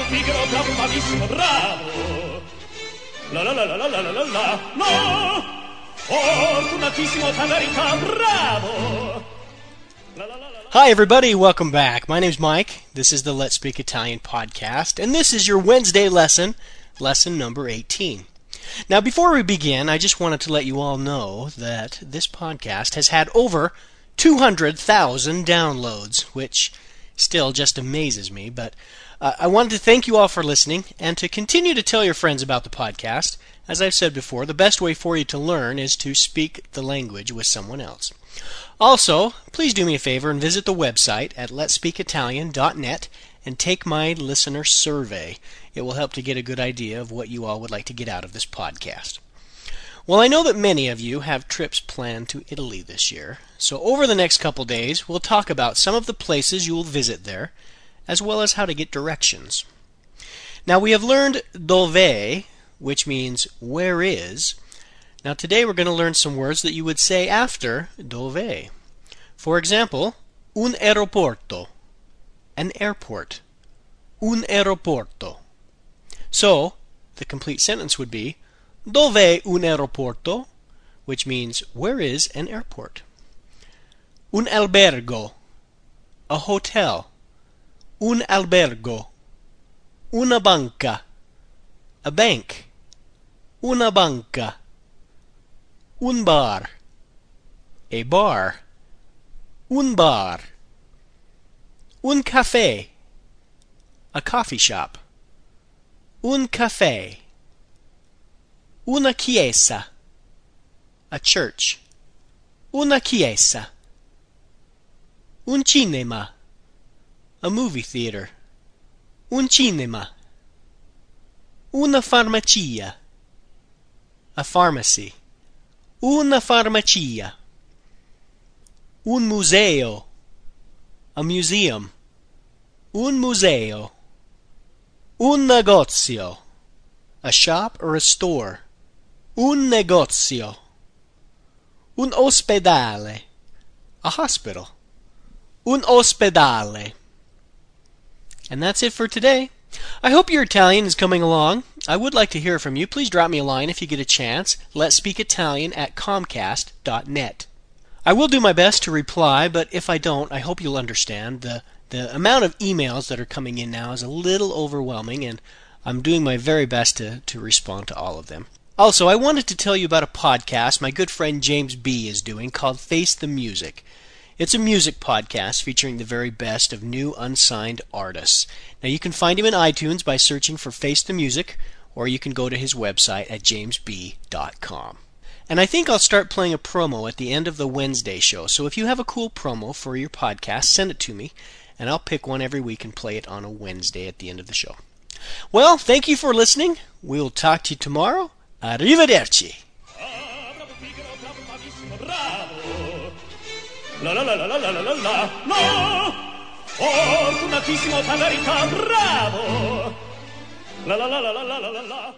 bravo Figaro, bravo, bravo. La la la la la la la la la. No! Fortunatissimo bravo. Hi, everybody. Welcome back. My name's Mike. This is the Let's Speak Italian podcast, and this is your Wednesday lesson, lesson number 18. Now, before we begin, I just wanted to let you all know that this podcast has had over 200,000 downloads, which still just amazes me. But uh, I wanted to thank you all for listening and to continue to tell your friends about the podcast. As I've said before, the best way for you to learn is to speak the language with someone else. Also, please do me a favor and visit the website at letspeakitalian.net and take my listener survey. It will help to get a good idea of what you all would like to get out of this podcast. Well, I know that many of you have trips planned to Italy this year, so over the next couple days, we'll talk about some of the places you will visit there, as well as how to get directions. Now, we have learned dove, which means where is. Now, today we're going to learn some words that you would say after dove. For example, un aeroporto, an airport. Un aeroporto. So, the complete sentence would be Dov'è un aeroporto? Which means, where is an airport? Un albergo, a hotel. Un albergo. Una banca, a bank. Una banca. Un bar, a bar. Un bar. Un caffè, a coffee shop. Un caffè. Una chiesa, a church. Una chiesa. Un cinema, a movie theater. Un cinema. Una farmacia, a pharmacy. Una farmacia. Un museo, a museum. Un museo. Un negozio, a shop or a store. Un negozio. Un ospedale. A hospital. Un ospedale. And that's it for today. I hope your Italian is coming along. I would like to hear from you. Please drop me a line if you get a chance. Let's speak Italian at comcast.net. I will do my best to reply, but if I don't, I hope you'll understand. The the amount of emails that are coming in now is a little overwhelming and I'm doing my very best to, to respond to all of them. Also, I wanted to tell you about a podcast my good friend James B. is doing called Face the Music. It's a music podcast featuring the very best of new unsigned artists. Now, you can find him in iTunes by searching for Face the Music, or you can go to his website at jamesb.com. And I think I'll start playing a promo at the end of the Wednesday show. So if you have a cool promo for your podcast, send it to me, and I'll pick one every week and play it on a Wednesday at the end of the show. Well, thank you for listening. We'll talk to you tomorrow. Arrivederci. Ah. La la la la la la la la la. No! Fortunatissimo verità, bravo. La la la la la la la la la.